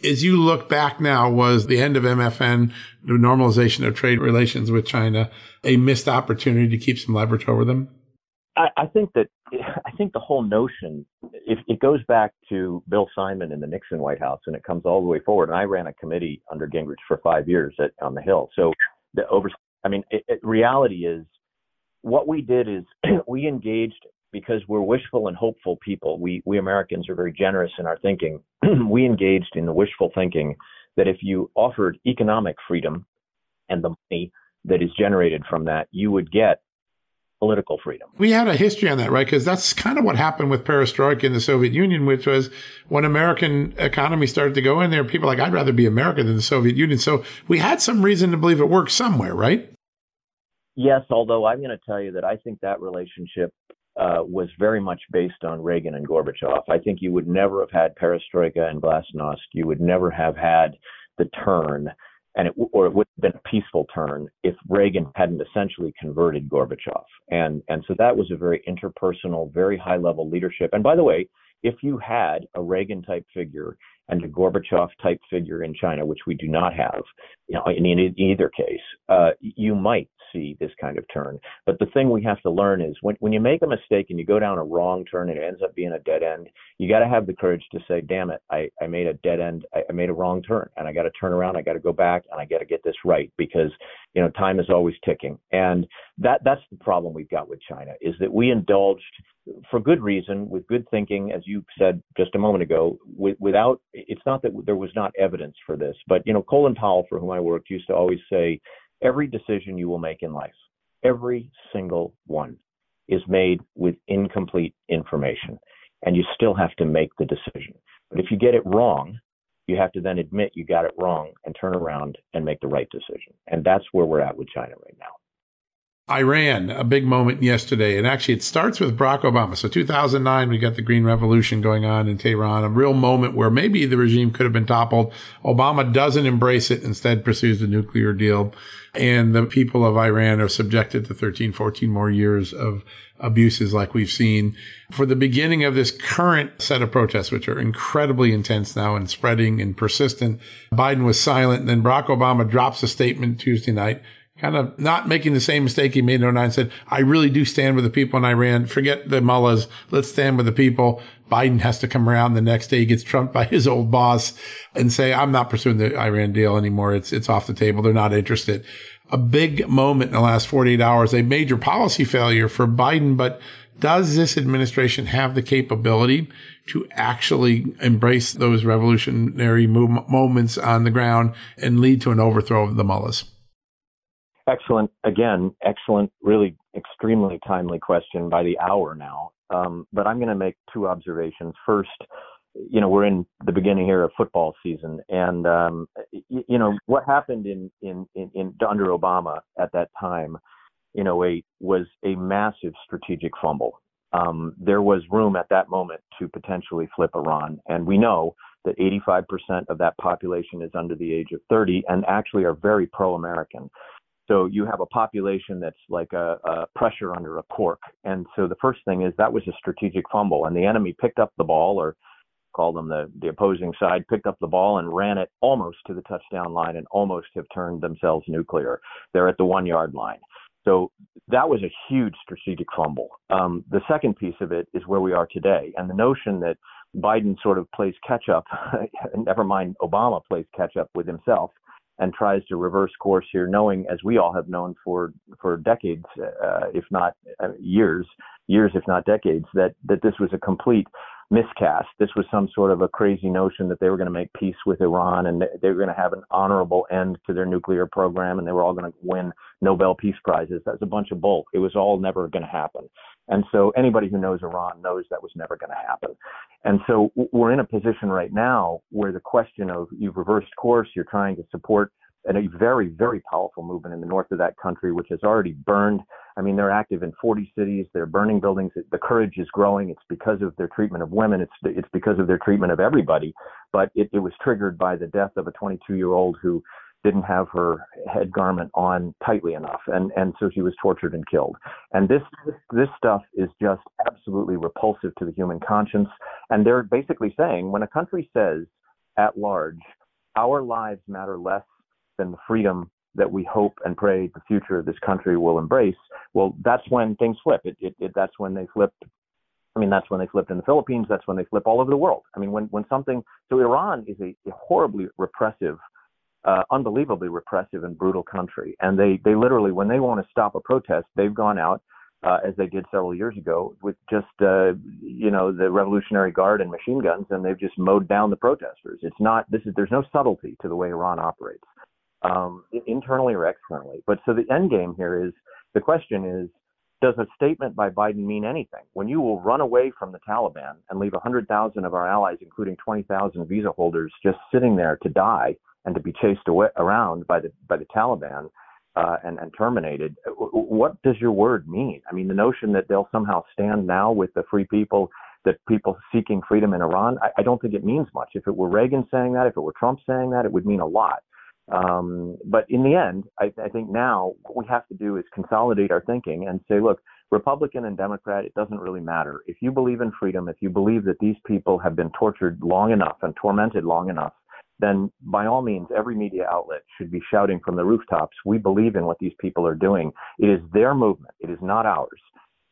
As you look back now, was the end of MFN, the normalization of trade relations with China, a missed opportunity to keep some leverage over them? I, I think that think the whole notion if it goes back to Bill Simon in the Nixon White House and it comes all the way forward. And I ran a committee under Gingrich for five years at, on the Hill. So the over I mean, it, it, reality is what we did is we engaged because we're wishful and hopeful people. We we Americans are very generous in our thinking. we engaged in the wishful thinking that if you offered economic freedom and the money that is generated from that, you would get political freedom. We had a history on that, right? Because that's kind of what happened with perestroika in the Soviet Union, which was when American economy started to go in there, people like, I'd rather be American than the Soviet Union. So we had some reason to believe it worked somewhere, right? Yes, although I'm going to tell you that I think that relationship uh, was very much based on Reagan and Gorbachev. I think you would never have had perestroika and glasnost. You would never have had the turn and it or it would have been a peaceful turn if Reagan hadn't essentially converted Gorbachev. And and so that was a very interpersonal, very high level leadership. And by the way, if you had a Reagan type figure and a Gorbachev type figure in China, which we do not have, you know, in, in either case, uh, you might see this kind of turn. But the thing we have to learn is when, when you make a mistake and you go down a wrong turn and it ends up being a dead end, you got to have the courage to say, damn it, I, I made a dead end. I, I made a wrong turn and I got to turn around. I got to go back and I got to get this right because, you know, time is always ticking. And that, that's the problem we've got with China is that we indulged for good reason, with good thinking, as you said just a moment ago, with, without, it's not that there was not evidence for this, but, you know, Colin Powell, for whom I worked, used to always say, every decision you will make in life, every single one, is made with incomplete information. And you still have to make the decision. But if you get it wrong, you have to then admit you got it wrong and turn around and make the right decision. And that's where we're at with China right now. Iran, a big moment yesterday. And actually, it starts with Barack Obama. So 2009, we got the Green Revolution going on in Tehran, a real moment where maybe the regime could have been toppled. Obama doesn't embrace it, instead pursues the nuclear deal. And the people of Iran are subjected to 13, 14 more years of abuses like we've seen. For the beginning of this current set of protests, which are incredibly intense now and spreading and persistent, Biden was silent. And then Barack Obama drops a statement Tuesday night kind of not making the same mistake he made in 09 said, I really do stand with the people in Iran. Forget the mullahs. Let's stand with the people. Biden has to come around the next day. He gets trumped by his old boss and say, I'm not pursuing the Iran deal anymore. It's, it's off the table. They're not interested. A big moment in the last 48 hours, a major policy failure for Biden, but does this administration have the capability to actually embrace those revolutionary moments on the ground and lead to an overthrow of the mullahs? Excellent. Again, excellent, really extremely timely question by the hour now. Um, but I'm going to make two observations. First, you know, we're in the beginning here of football season, and um, you, you know what happened in, in in in under Obama at that time, in 08 was a massive strategic fumble. Um, there was room at that moment to potentially flip Iran, and we know that 85% of that population is under the age of 30 and actually are very pro-American. So you have a population that's like a, a, pressure under a cork. And so the first thing is that was a strategic fumble, and the enemy picked up the ball, or call them the, the opposing side, picked up the ball and ran it almost to the touchdown line and almost have turned themselves nuclear. They're at the one yard line. So that was a huge strategic fumble. Um, the second piece of it is where we are today, and the notion that Biden sort of plays catch up, never mind Obama plays catch up with himself and tries to reverse course here, knowing, as we all have known for for decades, uh, if not uh, years, years if not decades, that that this was a complete miscast. This was some sort of a crazy notion that they were going to make peace with Iran and they were going to have an honorable end to their nuclear program and they were all going to win Nobel Peace Prizes. That was a bunch of bull. It was all never going to happen. And so anybody who knows Iran knows that was never going to happen. And so we're in a position right now where the question of you've reversed course, you're trying to support and a very, very powerful movement in the north of that country, which has already burned. I mean, they're active in 40 cities. They're burning buildings. The courage is growing. It's because of their treatment of women. It's it's because of their treatment of everybody. But it, it was triggered by the death of a 22 year old who didn't have her head garment on tightly enough, and and so she was tortured and killed. And this this stuff is just absolutely repulsive to the human conscience. And they're basically saying when a country says at large, our lives matter less and the freedom that we hope and pray the future of this country will embrace, well, that's when things flip. It, it, it, that's when they flipped. I mean, that's when they flipped in the Philippines. That's when they flip all over the world. I mean, when, when something, so Iran is a, a horribly repressive, uh, unbelievably repressive and brutal country. And they, they literally, when they want to stop a protest, they've gone out, uh, as they did several years ago, with just, uh, you know, the Revolutionary Guard and machine guns, and they've just mowed down the protesters. It's not, this is, there's no subtlety to the way Iran operates um, internally or externally. But so the end game here is the question is does a statement by Biden mean anything? When you will run away from the Taliban and leave 100,000 of our allies, including 20,000 visa holders, just sitting there to die and to be chased away, around by the by the Taliban uh, and, and terminated, what does your word mean? I mean, the notion that they'll somehow stand now with the free people, that people seeking freedom in Iran, I, I don't think it means much. If it were Reagan saying that, if it were Trump saying that, it would mean a lot. Um, but in the end, I, I think now what we have to do is consolidate our thinking and say, look, Republican and Democrat, it doesn't really matter. If you believe in freedom, if you believe that these people have been tortured long enough and tormented long enough, then by all means, every media outlet should be shouting from the rooftops, we believe in what these people are doing. It is their movement, it is not ours.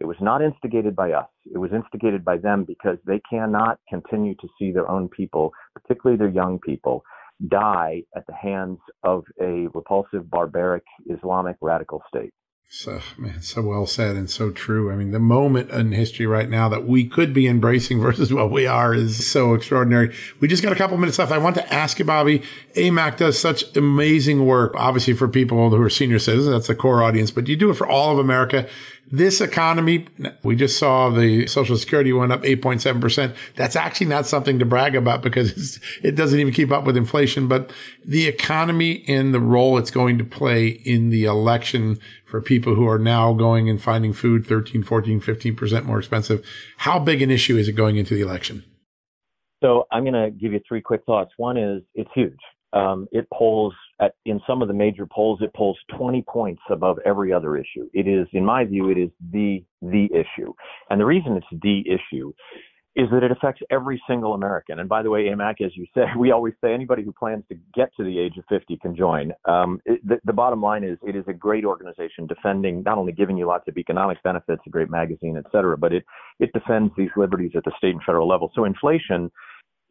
It was not instigated by us. It was instigated by them because they cannot continue to see their own people, particularly their young people, die at the hands of a repulsive, barbaric Islamic radical state. So, man, so well said and so true. I mean, the moment in history right now that we could be embracing versus what we are is so extraordinary. We just got a couple minutes left. I want to ask you, Bobby, AMAC does such amazing work, obviously for people who are senior citizens. That's the core audience, but you do it for all of America. This economy, we just saw the social security went up 8.7%. That's actually not something to brag about because it doesn't even keep up with inflation, but the economy and the role it's going to play in the election for people who are now going and finding food 13, 14, 15% more expensive. How big an issue is it going into the election? So I'm going to give you three quick thoughts. One is it's huge. Um, it polls at, in some of the major polls, it polls 20 points above every other issue. It is, in my view, it is the the issue, and the reason it's the issue is that it affects every single American. And by the way, AMAC, as you say, we always say anybody who plans to get to the age of 50 can join. Um, it, the, the, bottom line is it is a great organization defending, not only giving you lots of economic benefits, a great magazine, et cetera, but it, it defends these liberties at the state and federal level. So inflation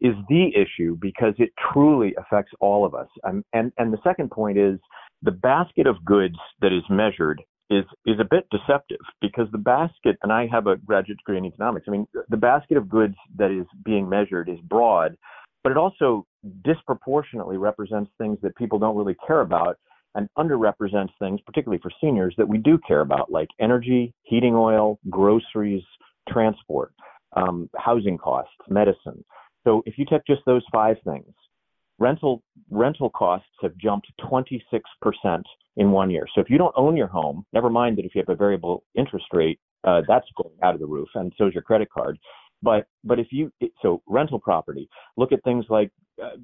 is the issue because it truly affects all of us. Um, and, and the second point is the basket of goods that is measured is is a bit deceptive because the basket and I have a graduate degree in economics. I mean, the basket of goods that is being measured is broad, but it also disproportionately represents things that people don't really care about and underrepresents things, particularly for seniors, that we do care about, like energy, heating oil, groceries, transport, um, housing costs, medicine. So if you take just those five things, rental rental costs have jumped 26% in one year. So if you don't own your home, never mind that if you have a variable interest rate, uh, that's going out of the roof, and so is your credit card. But but if you so rental property, look at things like uh,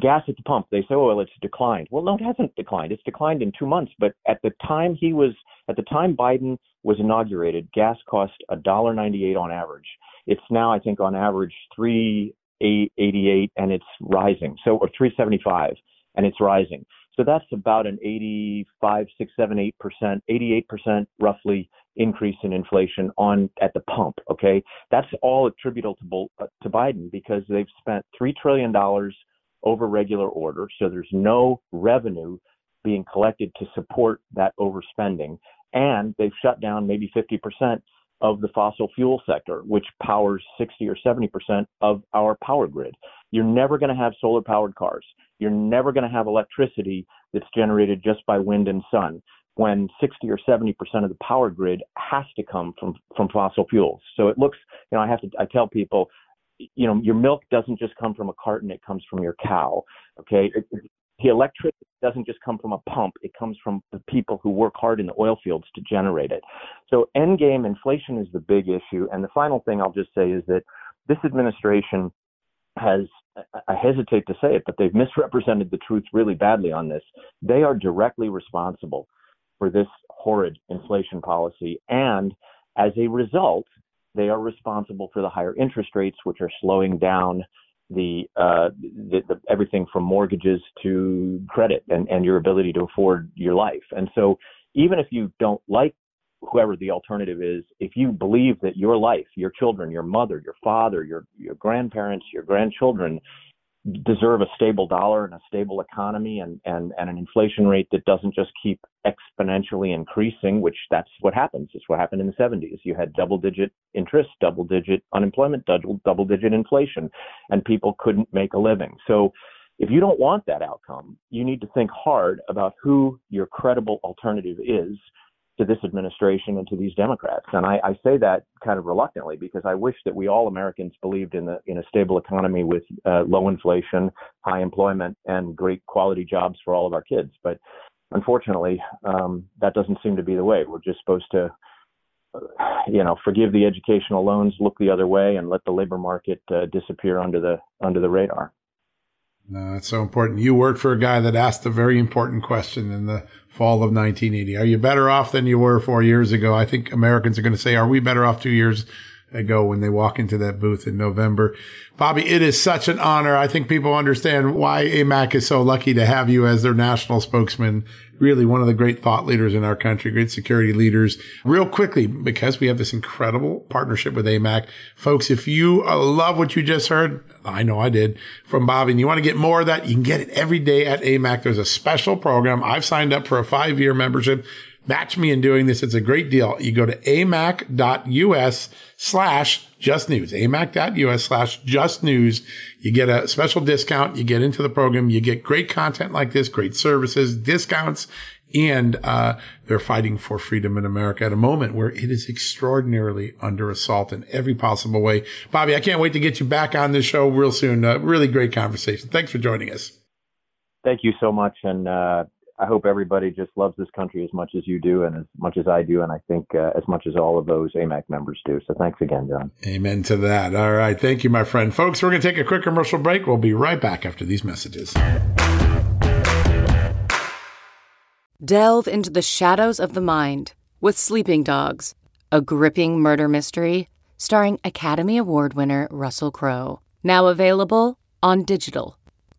gas at the pump. They say, oh, well, it's declined. Well, no, it hasn't declined. It's declined in two months. But at the time he was at the time Biden was inaugurated, gas cost a dollar ninety eight on average. It's now, I think, on average three eighty eight, and it's rising. So or three seventy five, and it's rising. So that's about an 85, 6, 7, 8%, 88% roughly increase in inflation on at the pump. Okay, that's all attributable to, uh, to Biden because they've spent three trillion dollars over regular order, so there's no revenue being collected to support that overspending, and they've shut down maybe 50% of the fossil fuel sector, which powers 60 or 70% of our power grid. You're never going to have solar powered cars. You're never going to have electricity that's generated just by wind and sun when 60 or 70 percent of the power grid has to come from from fossil fuels. So it looks, you know, I have to I tell people, you know, your milk doesn't just come from a carton; it comes from your cow. Okay, it, the electricity doesn't just come from a pump; it comes from the people who work hard in the oil fields to generate it. So end game inflation is the big issue. And the final thing I'll just say is that this administration has I hesitate to say it, but they've misrepresented the truth really badly on this. They are directly responsible for this horrid inflation policy. And as a result, they are responsible for the higher interest rates, which are slowing down the, uh, the, the, everything from mortgages to credit and, and your ability to afford your life. And so, even if you don't like whoever the alternative is, if you believe that your life, your children, your mother, your father, your your grandparents, your grandchildren deserve a stable dollar and a stable economy and, and, and an inflation rate that doesn't just keep exponentially increasing, which that's what happens. It's what happened in the 70s. You had double digit interest, double digit unemployment, double, double digit inflation, and people couldn't make a living. So if you don't want that outcome, you need to think hard about who your credible alternative is to this administration and to these Democrats. And I, I, say that kind of reluctantly because I wish that we all Americans believed in the in a stable economy with uh, low inflation, high employment, and great quality jobs for all of our kids. But unfortunately, um, that doesn't seem to be the way. We're just supposed to, uh, you know, forgive the educational loans, look the other way, and let the labor market uh, disappear under the under the radar. No, it's so important. You worked for a guy that asked a very important question in the fall of 1980. Are you better off than you were four years ago? I think Americans are going to say, are we better off two years ago when they walk into that booth in November? Bobby, it is such an honor. I think people understand why AMAC is so lucky to have you as their national spokesman. Really one of the great thought leaders in our country, great security leaders. Real quickly, because we have this incredible partnership with AMAC. Folks, if you uh, love what you just heard, I know I did from Bobby, and you want to get more of that, you can get it every day at AMAC. There's a special program. I've signed up for a five year membership match me in doing this. It's a great deal. You go to amac.us slash just news, amac.us slash just news. You get a special discount. You get into the program. You get great content like this, great services, discounts, and uh, they're fighting for freedom in America at a moment where it is extraordinarily under assault in every possible way. Bobby, I can't wait to get you back on this show real soon. Uh, really great conversation. Thanks for joining us. Thank you so much, and uh, I hope everybody just loves this country as much as you do and as much as I do. And I think uh, as much as all of those AMAC members do. So thanks again, John. Amen to that. All right. Thank you, my friend. Folks, we're going to take a quick commercial break. We'll be right back after these messages. Delve into the shadows of the mind with Sleeping Dogs, a gripping murder mystery starring Academy Award winner Russell Crowe. Now available on digital.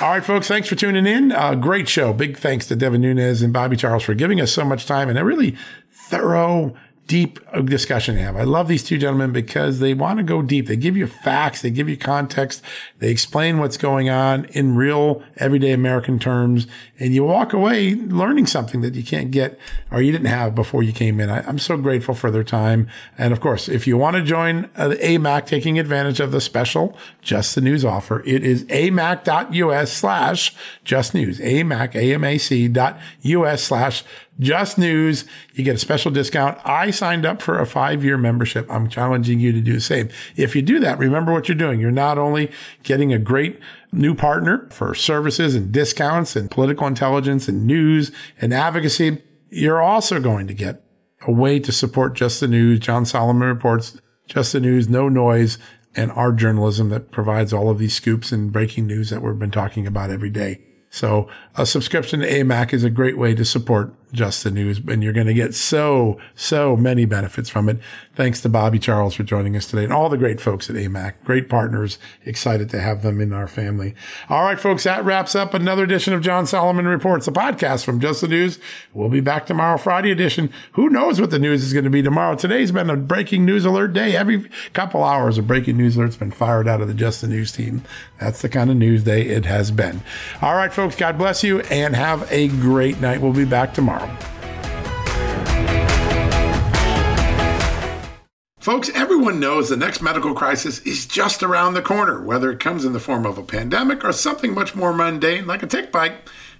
All right, folks, thanks for tuning in. Uh, great show. Big thanks to Devin Nunes and Bobby Charles for giving us so much time and a really thorough deep discussion to have. I love these two gentlemen because they want to go deep. They give you facts. They give you context. They explain what's going on in real everyday American terms. And you walk away learning something that you can't get or you didn't have before you came in. I, am so grateful for their time. And of course, if you want to join uh, AMAC taking advantage of the special Just the News offer, it is amac.us slash just news, amac, A-M-A-C dot US slash just News. You get a special discount. I signed up for a five year membership. I'm challenging you to do the same. If you do that, remember what you're doing. You're not only getting a great new partner for services and discounts and political intelligence and news and advocacy. You're also going to get a way to support Just the News, John Solomon Reports, Just the News, No Noise, and our journalism that provides all of these scoops and breaking news that we've been talking about every day. So a subscription to AMAC is a great way to support just the news. And you're going to get so, so many benefits from it. Thanks to Bobby Charles for joining us today and all the great folks at AMAC. Great partners. Excited to have them in our family. All right, folks, that wraps up another edition of John Solomon Reports, a podcast from Just the News. We'll be back tomorrow, Friday edition. Who knows what the news is going to be tomorrow? Today's been a breaking news alert day. Every couple hours, a breaking news alert's been fired out of the Just the News team. That's the kind of news day it has been. All right, folks, God bless you and have a great night. We'll be back tomorrow tomorrow. Folks, everyone knows the next medical crisis is just around the corner, whether it comes in the form of a pandemic or something much more mundane like a tick bite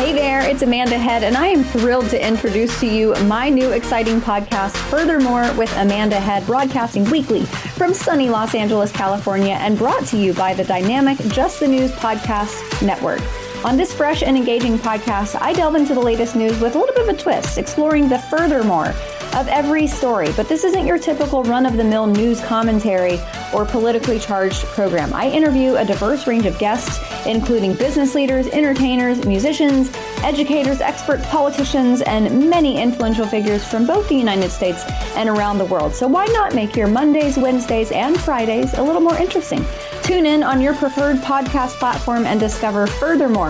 Hey there, it's Amanda Head, and I am thrilled to introduce to you my new exciting podcast, Furthermore with Amanda Head, broadcasting weekly from sunny Los Angeles, California, and brought to you by the dynamic Just the News Podcast Network. On this fresh and engaging podcast, I delve into the latest news with a little bit of a twist, exploring the furthermore of every story. But this isn't your typical run of the mill news commentary or politically charged program. I interview a diverse range of guests, including business leaders, entertainers, musicians, educators, experts, politicians, and many influential figures from both the United States and around the world. So why not make your Mondays, Wednesdays, and Fridays a little more interesting? Tune in on your preferred podcast platform and discover furthermore